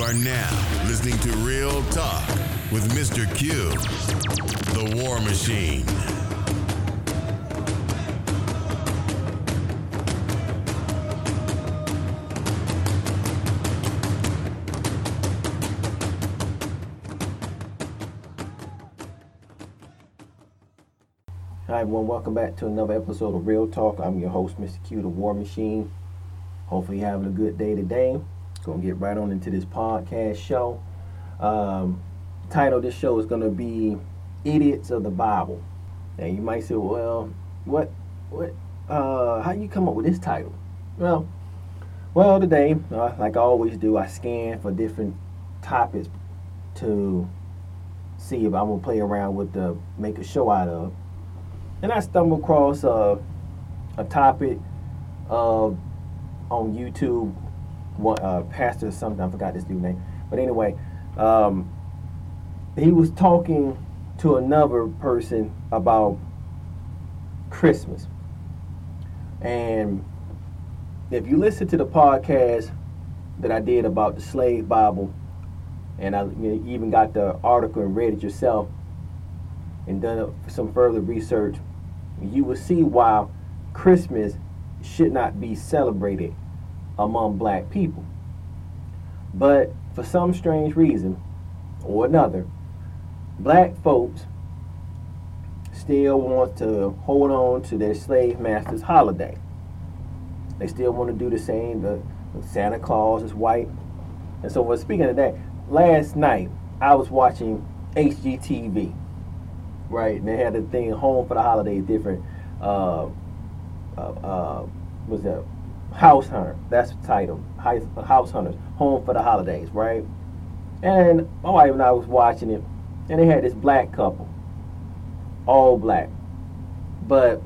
You are now listening to Real Talk with Mr. Q, the War Machine. Hi everyone, welcome back to another episode of Real Talk. I'm your host, Mr. Q, the War Machine. Hopefully you're having a good day today. Gonna get right on into this podcast show. Um, title of this show is gonna be Idiots of the Bible. Now you might say, well, what, what, uh, how you come up with this title? Well, well today, uh, like I always do, I scan for different topics to see if I'm gonna play around with the make a show out of and I stumbled across uh, a topic uh, on YouTube. One uh, pastor something I forgot this dude's name, but anyway, um, he was talking to another person about Christmas, and if you listen to the podcast that I did about the slave Bible, and I even got the article and read it yourself, and done some further research you will see why Christmas should not be celebrated among black people. But for some strange reason or another, black folks still want to hold on to their slave master's holiday. They still want to do the same. The, Santa Claus is white. And so, well, speaking of that, last night I was watching HGTV right? And they had the thing home for the holidays different. Uh, uh, uh, was that House Hunter? That's the title. House Hunters, home for the holidays, right? And my wife and I was watching it, and they had this black couple, all black, but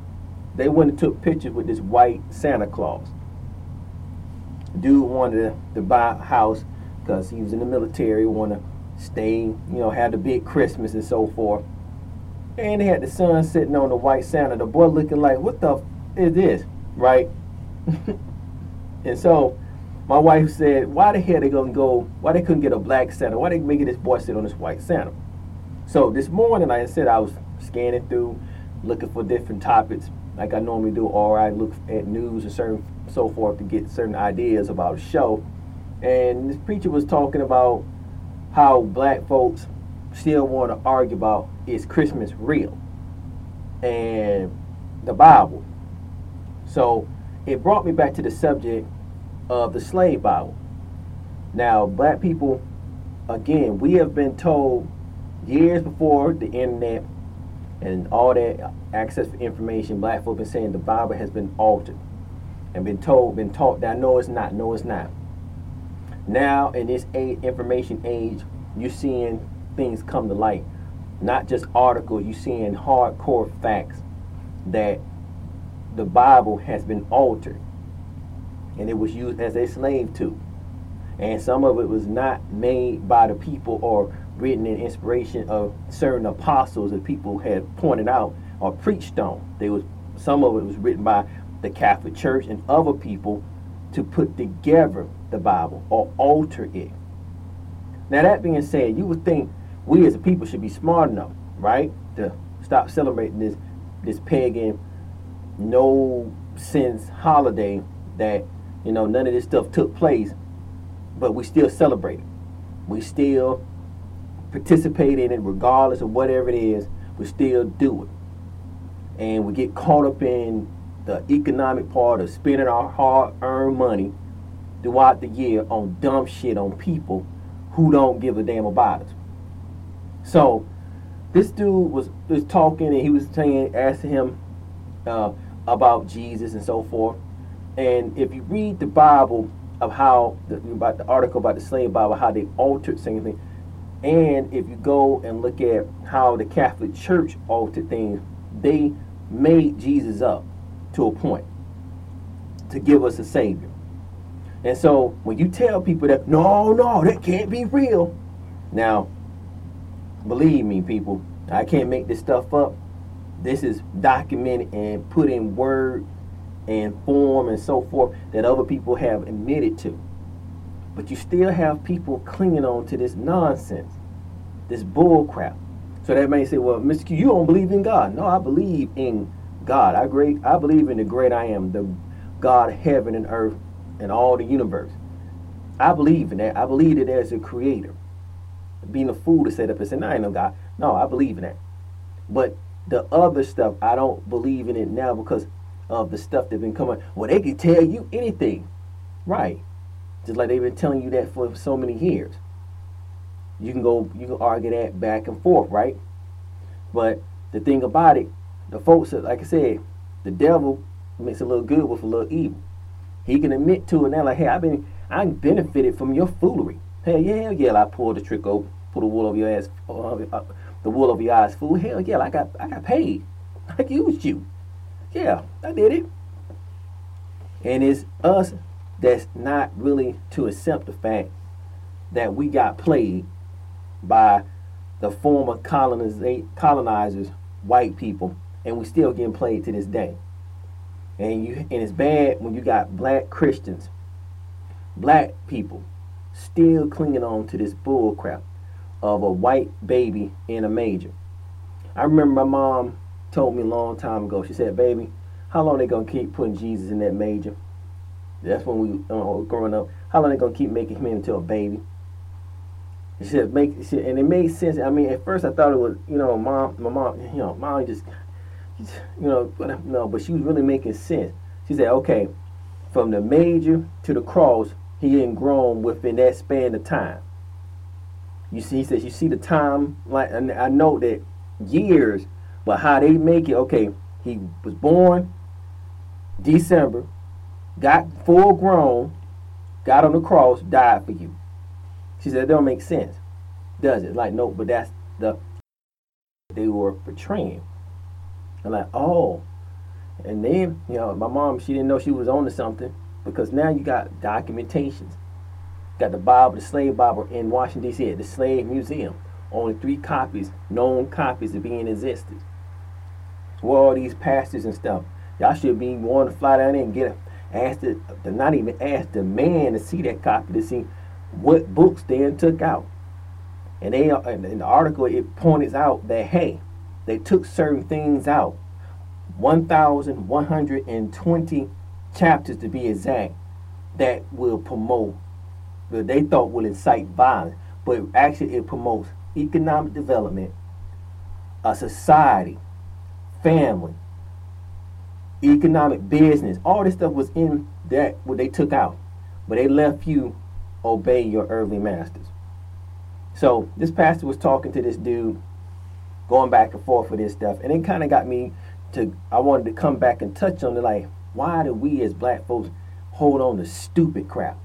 they went and took pictures with this white Santa Claus. Dude wanted to, to buy a house because he was in the military, wanted to stay, you know, have the big Christmas and so forth. And they had the son sitting on the white Santa. The boy looking like, what the f- is this? Right? and so my wife said, why the hell are they gonna go, why they couldn't get a black Santa? Why they making this boy sit on this white Santa? So this morning, like I said, I was scanning through, looking for different topics, like I normally do, or I look at news and certain so forth to get certain ideas about a show. And this preacher was talking about how black folks still want to argue about is Christmas real and the Bible. So it brought me back to the subject of the slave Bible. Now, black people, again, we have been told years before the internet and all that access for information, black folk been saying the Bible has been altered and been told, been taught that no, it's not, no, it's not. Now, in this age, information age, you're seeing things come to light. Not just articles, you're seeing hardcore facts that the Bible has been altered and it was used as a slave to. And some of it was not made by the people or written in inspiration of certain apostles that people had pointed out or preached on. There was some of it was written by the Catholic Church and other people to put together the Bible or alter it. Now that being said, you would think we as a people should be smart enough, right, to stop celebrating this this pagan, no sense holiday that you know none of this stuff took place, but we still celebrate it. We still participate in it, regardless of whatever it is. We still do it, and we get caught up in the economic part of spending our hard-earned money throughout the year on dumb shit on people who don't give a damn about us. So this dude was was talking and he was saying, asking him uh, about Jesus and so forth. And if you read the Bible of how the, about the article about the slave Bible, how they altered things, and if you go and look at how the Catholic Church altered things, they made Jesus up to a point to give us a savior. And so when you tell people that no, no, that can't be real, now Believe me, people, I can't make this stuff up. This is documented and put in word and form and so forth that other people have admitted to. But you still have people clinging on to this nonsense, this bull crap. So that may say, well, Mr. Q, you don't believe in God. No, I believe in God. I great I believe in the great I am, the God of heaven and earth and all the universe. I believe in that. I believe that there's a creator. Being a fool to set up and say, no, I ain't no God. No, I believe in that. But the other stuff, I don't believe in it now because of the stuff that's been coming. Well, they can tell you anything. Right. Just like they've been telling you that for so many years. You can go, you can argue that back and forth, right? But the thing about it, the folks, like I said, the devil makes a little good with a little evil. He can admit to it now, like, hey, I've been, I benefited from your foolery. Hell yeah, hell yeah, I pulled the trick over, pull the wool over your ass, uh, uh, the wool over your eyes, fool. Hell yeah, I got, I got paid. I used you. Yeah, I did it. And it's us that's not really to accept the fact that we got played by the former colonizers, white people, and we still getting played to this day. And you and it's bad when you got black Christians, black people, still clinging on to this bull crap of a white baby in a manger. I remember my mom told me a long time ago. She said, "Baby, how long they gonna keep putting Jesus in that major? That's when we uh, growing up. How long they gonna keep making him into a baby? She said, "Make," she, and it made sense. I mean, at first I thought it was, you know, mom, my mom, you know, mom just you know, but no, but she was really making sense. She said, okay, from the major to the cross, he ain't grown within that span of time. You see, he says, you see the time, like, and I know that years, but how they make it, okay, he was born December, got full grown, got on the cross, died for you. She said, that don't make sense, does it? Like, no, but that's the they were portraying. I'm like, oh. And then, you know, my mom, she didn't know she was on to something because now you got documentations. Got the Bible, the slave Bible in Washington, D.C. at the Slave Museum. Only three copies, known copies of being existed. Where all these pastors and stuff. Y'all should be wanting to fly down there and get a, ask the, the, not even ask the man to see that copy to see what books they took out. And they uh, and in the article it points out that hey, they took certain things out. 1,120 chapters to be exact that will promote, that they thought will incite violence, but actually it promotes economic development, a society, family, economic business. All this stuff was in that what they took out, but they left you obey your earthly masters. So this pastor was talking to this dude going back and forth with this stuff. And it kind of got me to, I wanted to come back and touch on it like, why do we as black folks hold on to stupid crap?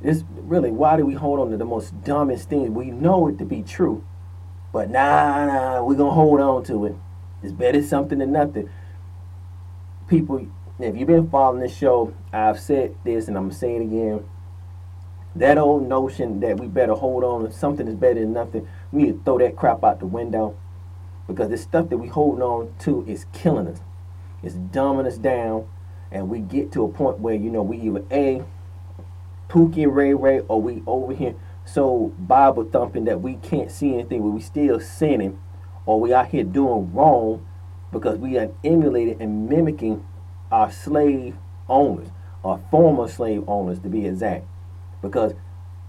It's really, why do we hold on to the most dumbest things? We know it to be true, but nah, nah, we're to hold on to it. It's better something than nothing. People, if you've been following this show, I've said this and I'm going to say it again. That old notion that we better hold on to something is better than nothing we need to throw that crap out the window because the stuff that we holding on to is killing us. It's dumbing us down, and we get to a point where you know we either a Pookie and Ray Ray, or we over here so Bible thumping that we can't see anything, but we still sinning, or we out here doing wrong because we are emulating and mimicking our slave owners, our former slave owners to be exact, because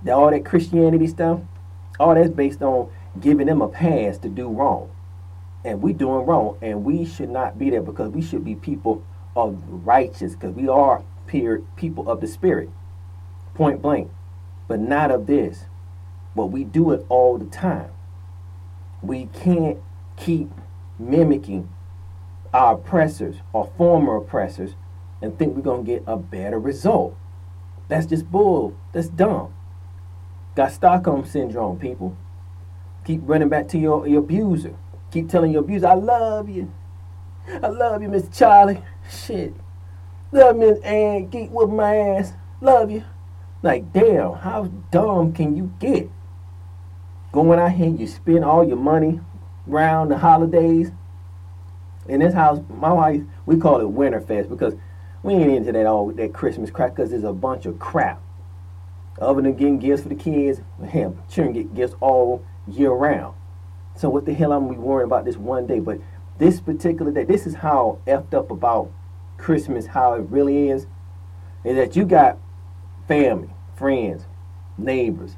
that, all that Christianity stuff all that's based on giving them a pass to do wrong. And we doing wrong. And we should not be there because we should be people of righteous because we are peer, people of the spirit. Point blank. But not of this. But we do it all the time. We can't keep mimicking our oppressors or former oppressors and think we're going to get a better result. That's just bull. That's dumb. Got Stockholm syndrome, people. Keep running back to your, your abuser. Keep telling your abuser, I love you. I love you, Mr. Charlie. Shit. Love me, and Geek with my ass. Love you. Like, damn, how dumb can you get? Going out here, you spend all your money around the holidays. In this house, my wife, we call it Winterfest because we ain't into that all that Christmas crap because there's a bunch of crap Other than getting gifts for the kids, him, children get gifts all year round. So what the hell I'm we worrying about this one day? But this particular day, this is how effed up about Christmas, how it really is, is that you got family, friends, neighbors,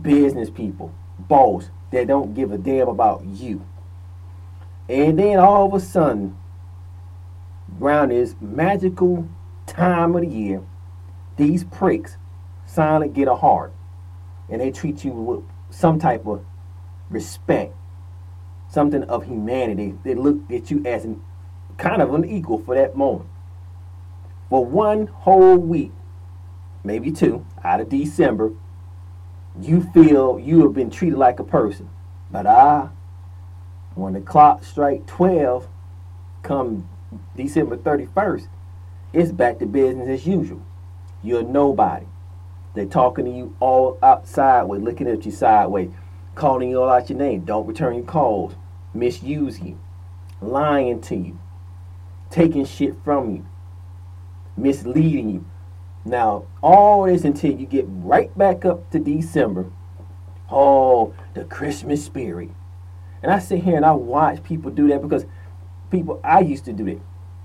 business people, boss that don't give a damn about you. And then all of a sudden, around this magical time of the year, these pricks silent get a heart. And they treat you with some type of respect, something of humanity. They look at you as an kind of an equal for that moment. For one whole week, maybe two, out of December, you feel you have been treated like a person. But I, when the clock strike 12, come December 31st, it's back to business as usual. You're nobody. They're talking to you all outside with looking at you sideways, calling you all out your name, don't return your calls, misuse you, lying to you, taking shit from you, misleading you. Now, all this until you get right back up to December. Oh, the Christmas spirit. And I sit here and I watch people do that because people, I used to do that.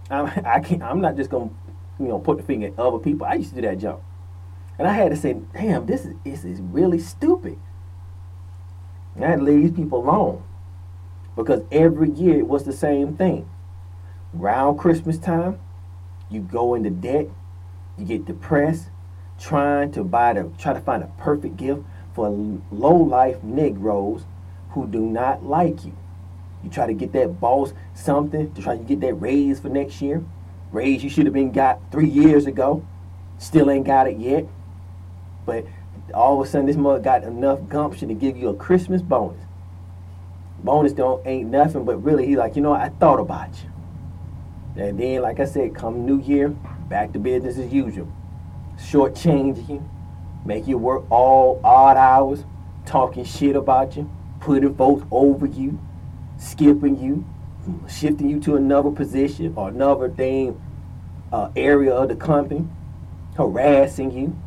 I'm, I can't, I'm not just going to, you know, put the finger at other people. I used to do that jump. And I had to say, damn, this is, this is really stupid. And I had to leave these people alone. Because every year it was the same thing. Around Christmas time, you go into debt, you get depressed, trying to buy the try to find a perfect gift for low life Negroes who do not like you. You try to get that boss something to try to get that raise for next year. Raise you should have been got three years ago. Still ain't got it yet. But all of a sudden this mother got enough gumption to give you a Christmas bonus. Bonus don't ain't nothing, but really he like, you know, I thought about you. And then, like I said, come New Year, back to business as usual. Short change you, make you work all odd hours, talking shit about you, putting folks over you, skipping you, shifting you to another position or another thing, uh, area of the company, harassing you.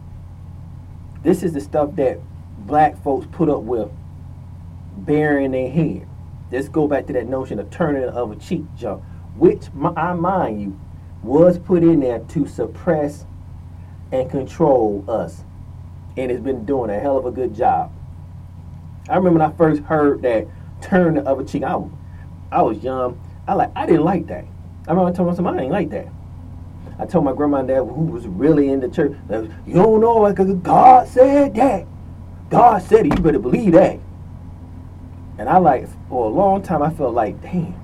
This is the stuff that black folks put up with bearing their head. Let's go back to that notion of turning of a cheek, Joe, which I mind you was put in there to suppress and control us. And it's been doing a hell of a good job. I remember when I first heard that turn the other cheek. I, I was young. I like I didn't like that. I remember I told myself I didn't like that. I told my grandma and dad who was really in the church, you don't know because God said that. God said it, you better believe that. And I like for a long time I felt like, damn,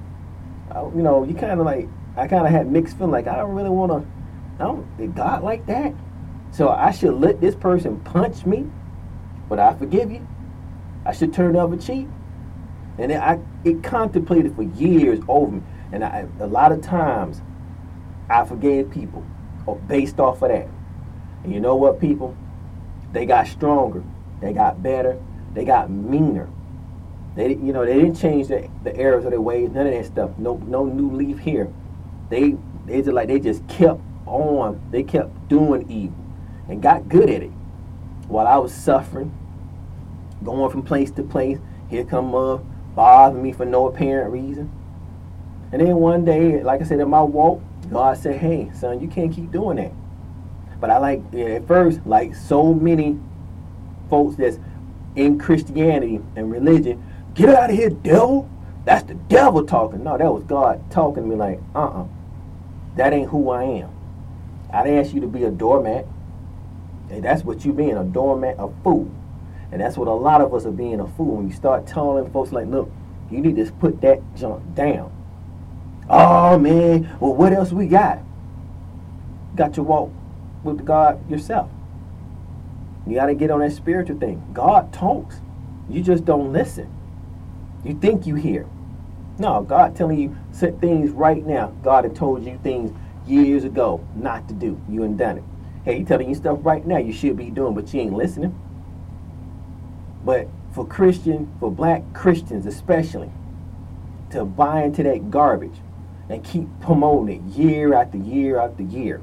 I, you know, you kind of like I kind of had mixed feeling. Like I don't really want to. I don't. Did God like that? So I should let this person punch me, but I forgive you. I should turn the other cheek. And then I it contemplated for years over me, and I, a lot of times I forgave people uh, based off of that. And you know what, people? They got stronger. They got better. They got meaner. They, you know, they didn't change the, the errors of their ways. None of that stuff. No, no new leaf here. They they just like they just kept on. They kept doing evil and got good at it. While I was suffering, going from place to place, here come mother bothering me for no apparent reason. And then one day, like I said, in my walk, God said, "Hey, son, you can't keep doing that." But I like at first, like so many folks that's in Christianity and religion, get out of here, devil. That's the devil talking. No, that was God talking to me like, uh-uh. That ain't who I am. I didn't ask you to be a doormat. And that's what you being, a doormat, a fool. And that's what a lot of us are being a fool. When you start telling folks like, look, you need to put that junk down. Oh man, well what else we got? Got to walk with God yourself. You got to get on that spiritual thing. God talks. You just don't listen. You think you hear. No, God telling you set things right now. God had told you things years ago not to do. You ain't done it. Hey, he telling you stuff right now you should be doing, but you ain't listening. But for Christian, for black Christians especially, to buy into that garbage and keep promoting it year after year after year,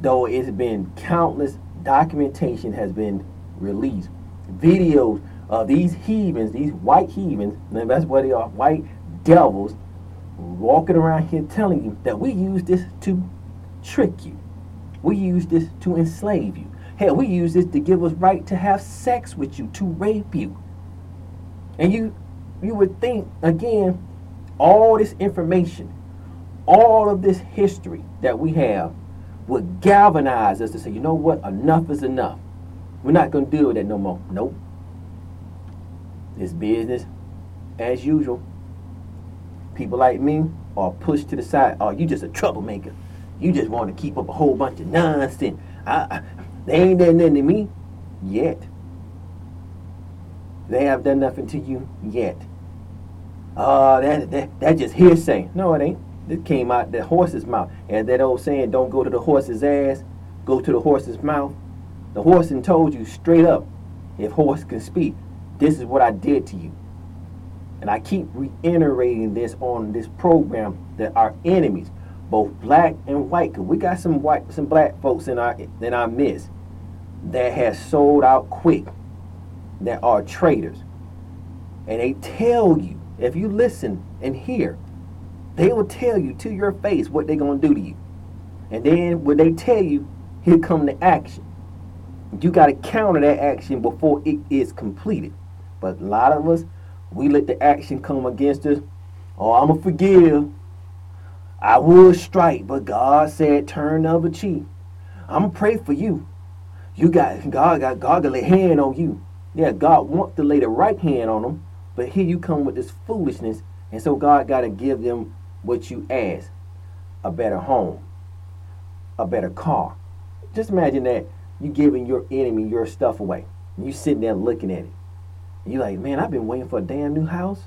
though it's been countless documentation has been released. Videos of these heathens, these white heathens, and that's what they are, white devils, walking around here telling you that we use this to trick you. We use this to enslave you. Hell, we use this to give us right to have sex with you, to rape you. And you you would think again, all this information, all of this history that we have would galvanize us to say, you know what, enough is enough. We're not gonna deal with that no more. Nope. It's business as usual. People like me are pushed to the side. Oh, you just a troublemaker. You just want to keep up a whole bunch of nonsense. I, I, they ain't done nothing to me yet. They have done nothing to you yet. Uh, that, that, that just hearsay. No, it ain't. It came out the horse's mouth. And that old saying, don't go to the horse's ass, go to the horse's mouth. The horse and told you straight up, if horse can speak, this is what I did to you. And I keep reiterating this on this program that our enemies, both black and white, because we got some white, some black folks in our in our midst that has sold out quick, that are traitors. And they tell you, if you listen and hear, they will tell you to your face what they're gonna do to you. And then when they tell you, here come the action. You gotta counter that action before it is completed. But a lot of us, we let the action come against us. Oh, I'ma forgive. I would strike, but God said turn the other cheek. I'ma pray for you. You got God got God to hand on you. Yeah, God wants to lay the right hand on them, but here you come with this foolishness, and so God got to give them what you ask: a better home, a better car. Just imagine that you giving your enemy your stuff away. And you sitting there looking at it. You like, man, I've been waiting for a damn new house.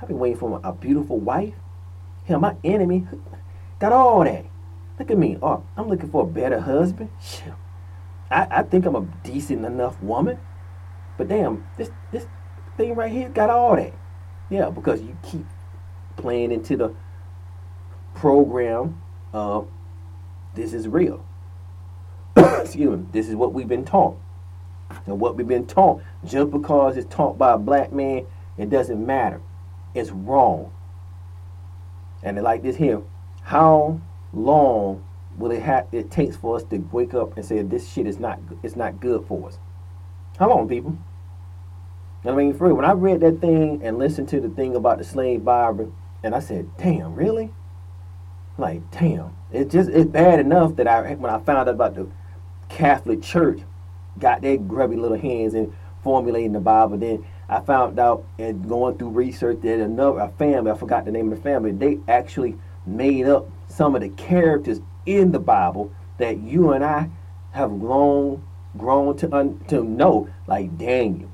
I've been waiting for a beautiful wife. Hell, my enemy got all that. Look at me. Oh, I'm looking for a better husband. Shit. I, I think I'm a decent enough woman. But damn, this this thing right here got all that. Yeah, because you keep playing into the program of this is real. Excuse me. This is what we've been taught. And what we've been taught, just because it's taught by a black man, it doesn't matter. It's wrong. And like this here, how long will it have it takes for us to wake up and say this shit is not it's not good for us? How long, people? I mean, for real, when I read that thing and listened to the thing about the slave Bible, and I said, damn, really? Like, damn. It just it's bad enough that I when I found out about the Catholic Church got their grubby little hands in formulating the Bible. Then I found out and going through research that another a family, I forgot the name of the family, they actually made up some of the characters in the Bible that you and I have grown grown to un, to know, like Daniel,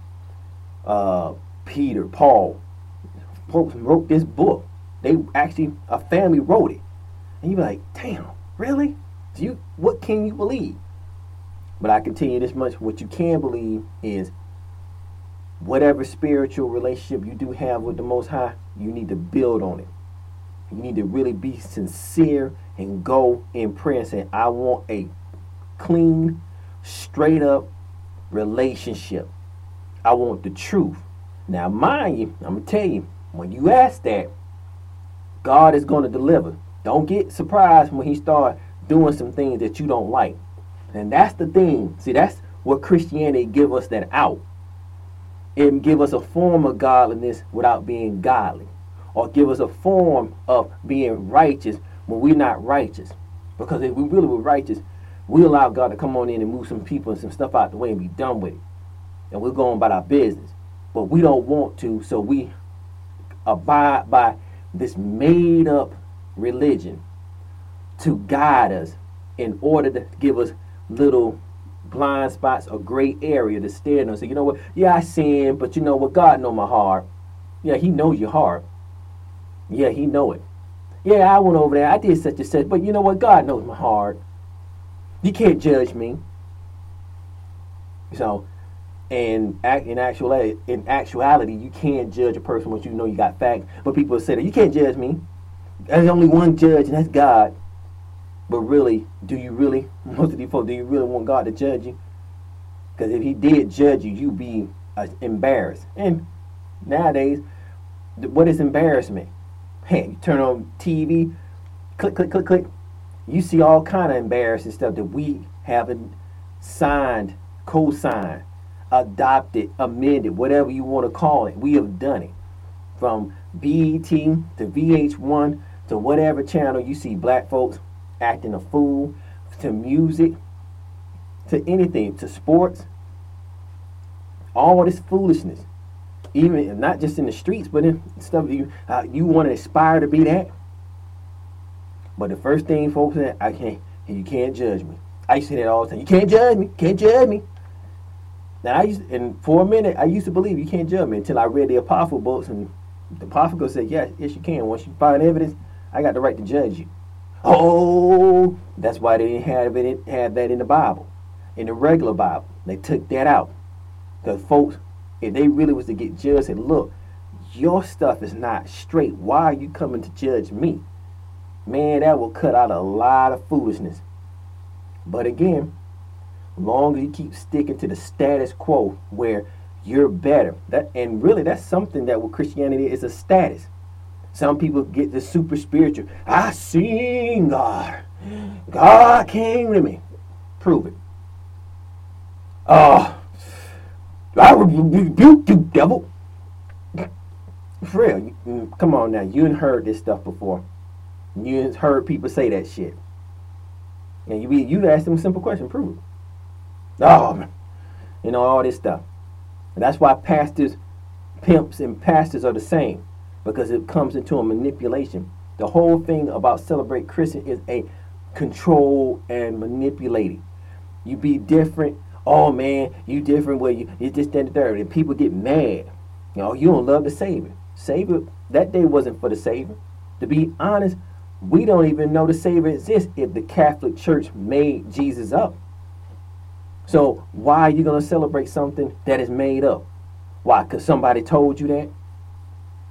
uh, Peter, Paul, wrote this book. They actually a family wrote it, and you be like, damn, really? You what can you believe? But I can tell you this much: what you can believe is whatever spiritual relationship you do have with the Most High, you need to build on it. You need to really be sincere and go in prayer and say, I want a clean, straight up relationship. I want the truth. Now, mind you, I'm going to tell you, when you ask that, God is going to deliver. Don't get surprised when He start doing some things that you don't like. And that's the thing. See, that's what Christianity give us that out. It give us a form of godliness without being godly. Or give us a form of being righteous when we're not righteous. Because if we really were righteous, we allow God to come on in and move some people and some stuff out the way and be done with it. And we're going about our business. But we don't want to, so we abide by this made up religion to guide us in order to give us little blind spots or gray area to stare and say, you know what, yeah, I sin, but you know what, God know my heart. Yeah, he knows your heart. Yeah, he know it. Yeah, I went over there, I did such and such, but you know what, God knows my heart. You can't judge me. So, and in actuality, in actuality, you can't judge a person once you know you got facts. But people say that you can't judge me. There's only one judge, and that's God. But really, do you really, most of these folks, do you really want God to judge you? Because if he did judge you, you'd be uh, embarrassed. And nowadays, what is embarrassment? Hey, you turn on TV, click, click, click, click. You see all kind of embarrassing stuff that we haven't signed, co-signed, adopted, amended, whatever you want to call it. We have done it. From BET to VH1 to whatever channel you see black folks acting a fool, to music, to anything, to sports. All this foolishness even not just in the streets, but in stuff you uh, you want to aspire to be that. But the first thing, folks, say, I can't. You can't judge me. I say that all the time. You can't judge me. Can't judge me. Now I used, and for a minute, I used to believe you can't judge me until I read the apocryphal books, and the apocryphal said, yes, yes, you can. Once you find evidence, I got the right to judge you. Oh, that's why they didn't have it have that in the Bible, in the regular Bible. They took that out because folks if they really was to get judged and look, your stuff is not straight. Why are you coming to judge me? Man, that will cut out a lot of foolishness. But again, long as you keep sticking to the status quo where you're better, that and really that's something that with Christianity is a status. Some people get the super spiritual. I seen God. God came to me. Prove it. Oh, I rebuke you, devil. For real, mm, come on now. You ain't heard this stuff before. You ain't heard people say that shit. And you you ask them a simple question, prove it. Oh, man. you know all this stuff. And that's why pastors, pimps, and pastors are the same because it comes into a manipulation. The whole thing about celebrate Christian is a control and manipulating. You be different oh man, you different where you you just and the third. And people get mad. You know, you don't love the Savior. Savior, that day wasn't for the Savior. To be honest, we don't even know the Savior exists if the Catholic Church made Jesus up. So why are you going to celebrate something that is made up? Why? Because somebody told you that?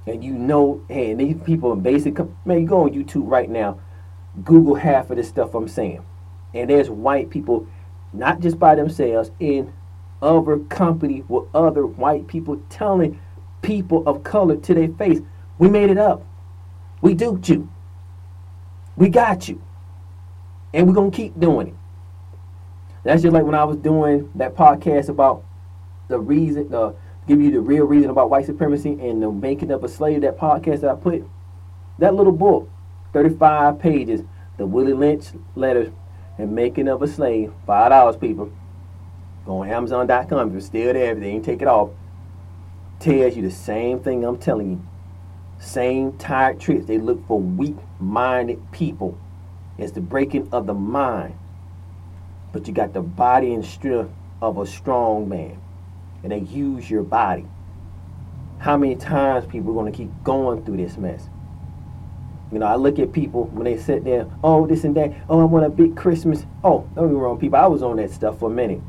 And you know, hey, and these people in basic, man, you go on YouTube right now, Google half of this stuff I'm saying. And there's white people not just by themselves, in other company with other white people telling people of color to their face, we made it up. We duped you. We got you. And we're to keep doing it. That's just like when I was doing that podcast about the reason, uh, give you the real reason about white supremacy and the making of a slave, that podcast that I put, that little book, 35 pages, the Willie Lynch letters and making of a slave, five dollars, people. Go on Amazon.com if you're still there, if they ain't take it off. Tells you the same thing I'm telling you. Same tired tricks. They look for weak-minded people. It's the breaking of the mind. But you got the body and strength of a strong man. And they use your body. How many times people are going to keep going through this mess? You know, I look at people when they sit there, oh, this and that, oh, I want a big Christmas. Oh, don't get me wrong, people, I was on that stuff for a minute.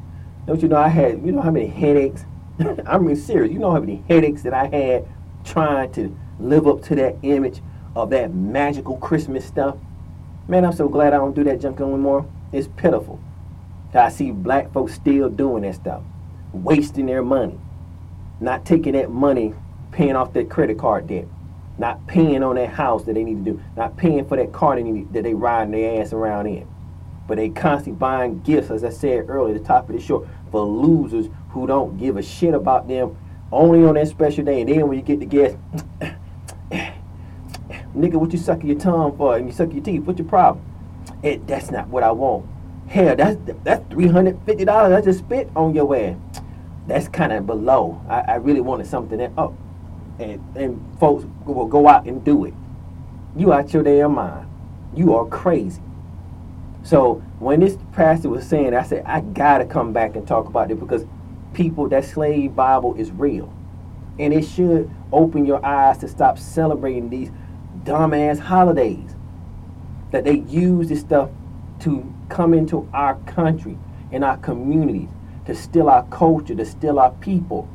Don't you know I had, you know how many headaches? I mean, serious, you know how many headaches that I had trying to live up to that image of that magical Christmas stuff? Man, I'm so glad I don't do that junk anymore. It's pitiful. I see black folks still doing that stuff, wasting their money, not taking that money, paying off their credit card debt not paying on that house that they need to do, not paying for that car that they need, that they riding their ass around in. But they constantly buying gifts, as I said earlier, the top of the show, for losers who don't give a shit about them only on that special day. And then when you get the guest, nigga, what you sucking your tongue for? And you suck your teeth. What's your problem? It, that's not what I want. Hell, that's that's three hundred fifty dollars. I just spit on your ass. That's kind of below. I, I really wanted something that. Oh, and, and folks will go out and do it. You out your damn mind. You are crazy. So when this pastor was saying, I said, I gotta come back and talk about it because people, that slave Bible is real. And it should open your eyes to stop celebrating these dumbass holidays. That they use this stuff to come into our country and our communities, to steal our culture, to steal our people,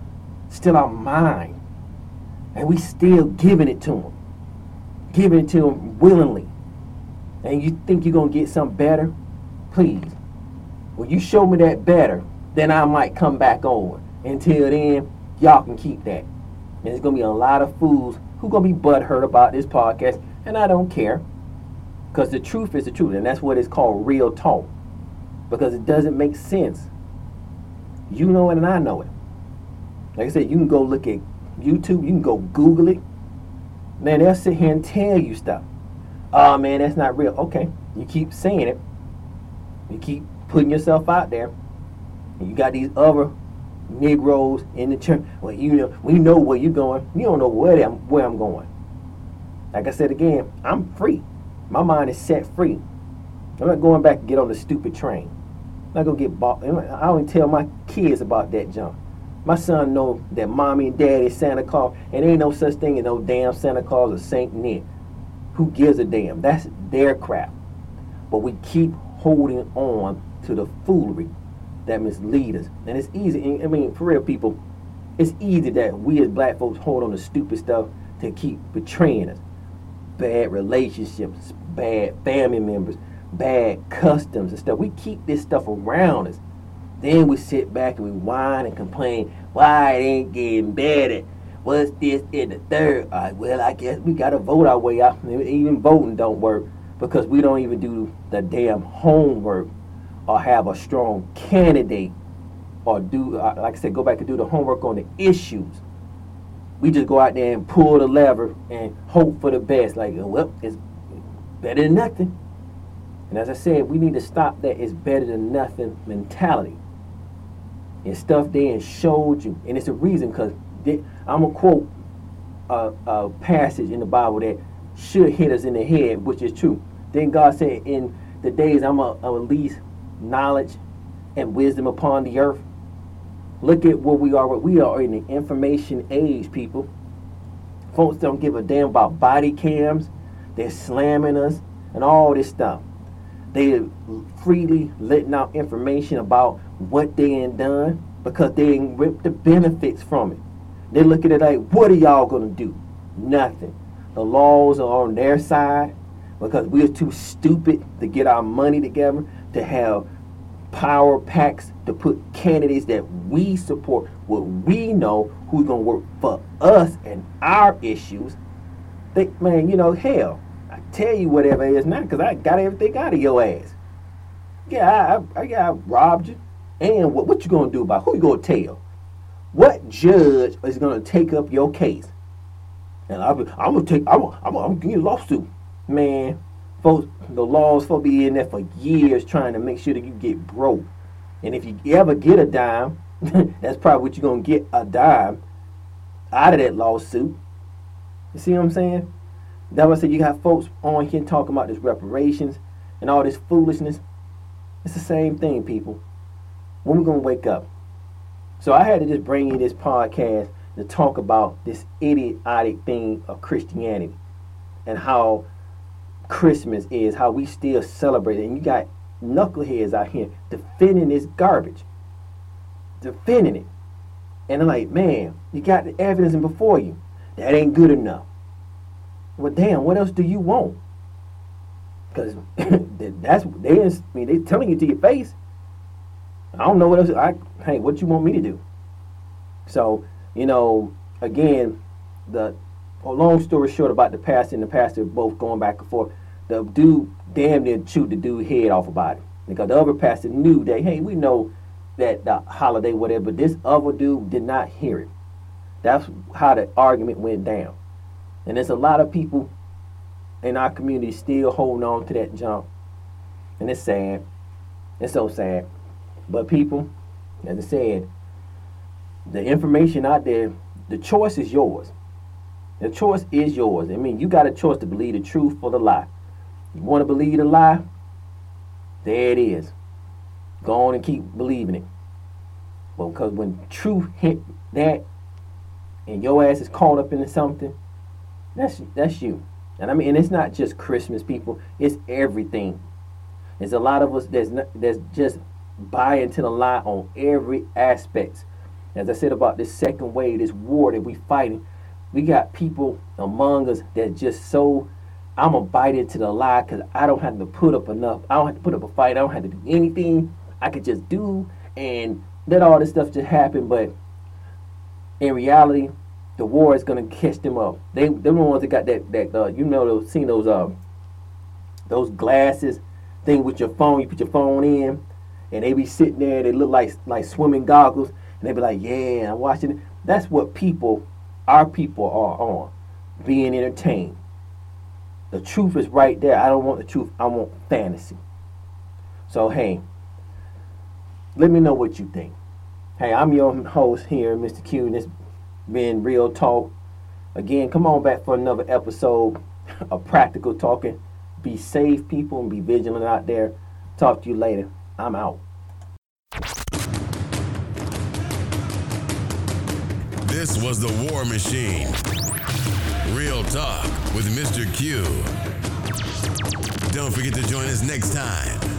steal our mind and we still giving it to them, giving it to them willingly. And you think you're gonna get something better? Please, when you show me that better, then I might come back over. Until then, y'all can keep that. And there's gonna be a lot of fools who gonna be butthurt about this podcast, and I don't care. Because the truth is the truth, and that's what it's called real talk. Because it doesn't make sense. You know it and I know it. Like I said, you can go look at YouTube, you can go Google it. Man, they'll sit here and tell you stuff. Oh man, that's not real. Okay, you keep saying it. You keep putting yourself out there. And you got these other Negroes in the church. Well, you know, we know where you're going. You don't know where I'm where I'm going. Like I said again, I'm free. My mind is set free. I'm not going back to get on the stupid train. Not gonna get bought. I only tell my kids about that junk. My son know that mommy and daddy Santa Claus, and ain't no such thing as no damn Santa Claus or Saint Nick. Who gives a damn? That's their crap. But we keep holding on to the foolery that mislead us. And it's easy, I mean, for real people, it's easy that we as black folks hold on to stupid stuff to keep betraying us. Bad relationships, bad family members, bad customs and stuff. We keep this stuff around us. Then we sit back and we whine and complain, why it ain't getting better? What's this in the third? Well, I guess we got to vote our way out. Even voting don't work because we don't even do the damn homework or have a strong candidate or do, uh, like I said, go back and do the homework on the issues. We just go out there and pull the lever and hope for the best. Like, well, it's better than nothing. And as I said, we need to stop that it's better than nothing mentality. And stuff they showed you. And it's a reason because I'm going to quote a, a passage in the Bible that should hit us in the head, which is true. Then God said, in the days I'm going to release knowledge and wisdom upon the earth. Look at what we are. We are in the information age, people. Folks don't give a damn about body cams. They're slamming us and all this stuff. They freely letting out information about what they ain't done because they ain't reap the benefits from it. They look at it like, what are y'all gonna do? Nothing. The laws are on their side because we're too stupid to get our money together to have power PACs to put candidates that we support, what we know who's gonna work for us and our issues. They, man, you know, hell, tell you whatever it is now because I got everything out of your ass. Yeah, I, I, I robbed you. And what, what you gonna do about who you gonna tell? What judge is gonna take up your case? And I'm, I'm gonna take, I'm, I'm, I'm gonna get a lawsuit, man folks, the laws for be in there for years trying to make sure that you get broke. And if you ever get a dime, that's probably what you're gonna get a dime out of that lawsuit. You see what I'm saying? That's why I said you got folks on here talking about this reparations and all this foolishness. It's the same thing, people. When we gonna wake up? So I had to just bring you this podcast to talk about this idiotic thing of Christianity and how Christmas is, how we still celebrate it. And you got knuckleheads out here defending this garbage, defending it. And I'm like, man, you got the evidence before you. That ain't good enough. Well, damn, what else do you want? Because that's they. I mean, they telling you to your face. I don't know what else. I hey, what you want me to do? So you know, again, the well, long story short about the pastor and the pastor both going back and forth. The dude damn near chewed the dude head off about it because the other pastor knew that hey, we know that the holiday whatever, this other dude did not hear it. That's how the argument went down, and there's a lot of people in our community still holding on to that jump, and it's sad. It's so sad, but people, as I said, the information out there, the choice is yours. The choice is yours. I mean, you got a choice to believe the truth or the lie. You want to believe the lie? There it is. Go on and keep believing it. But because when truth hit that and your ass is caught up into something, that's that's you. And I mean, and it's not just Christmas, people. It's everything. There's a lot of us that's not, that's just buy into the lie on every aspect. As I said about this second wave, this war that we fighting, we got people among us that just so I'm gonna bite into the lie because I don't have to put up enough. I don't have to put up a fight. I don't have to do anything. I could just do and let all this stuff just happen, but in reality, the war is gonna catch them up. They they're the ones that got that that uh, you know those seen those um those glasses thing with your phone. You put your phone in, and they be sitting there. They look like like swimming goggles, and they be like, "Yeah, I'm watching it." That's what people, our people, are on, being entertained. The truth is right there. I don't want the truth. I want fantasy. So hey, let me know what you think. Hey, I'm your host here, Mr. Q, and it's been Real Talk. Again, come on back for another episode of Practical Talking. Be safe, people, and be vigilant out there. Talk to you later. I'm out. This was the War Machine. Real Talk with Mr. Q. Don't forget to join us next time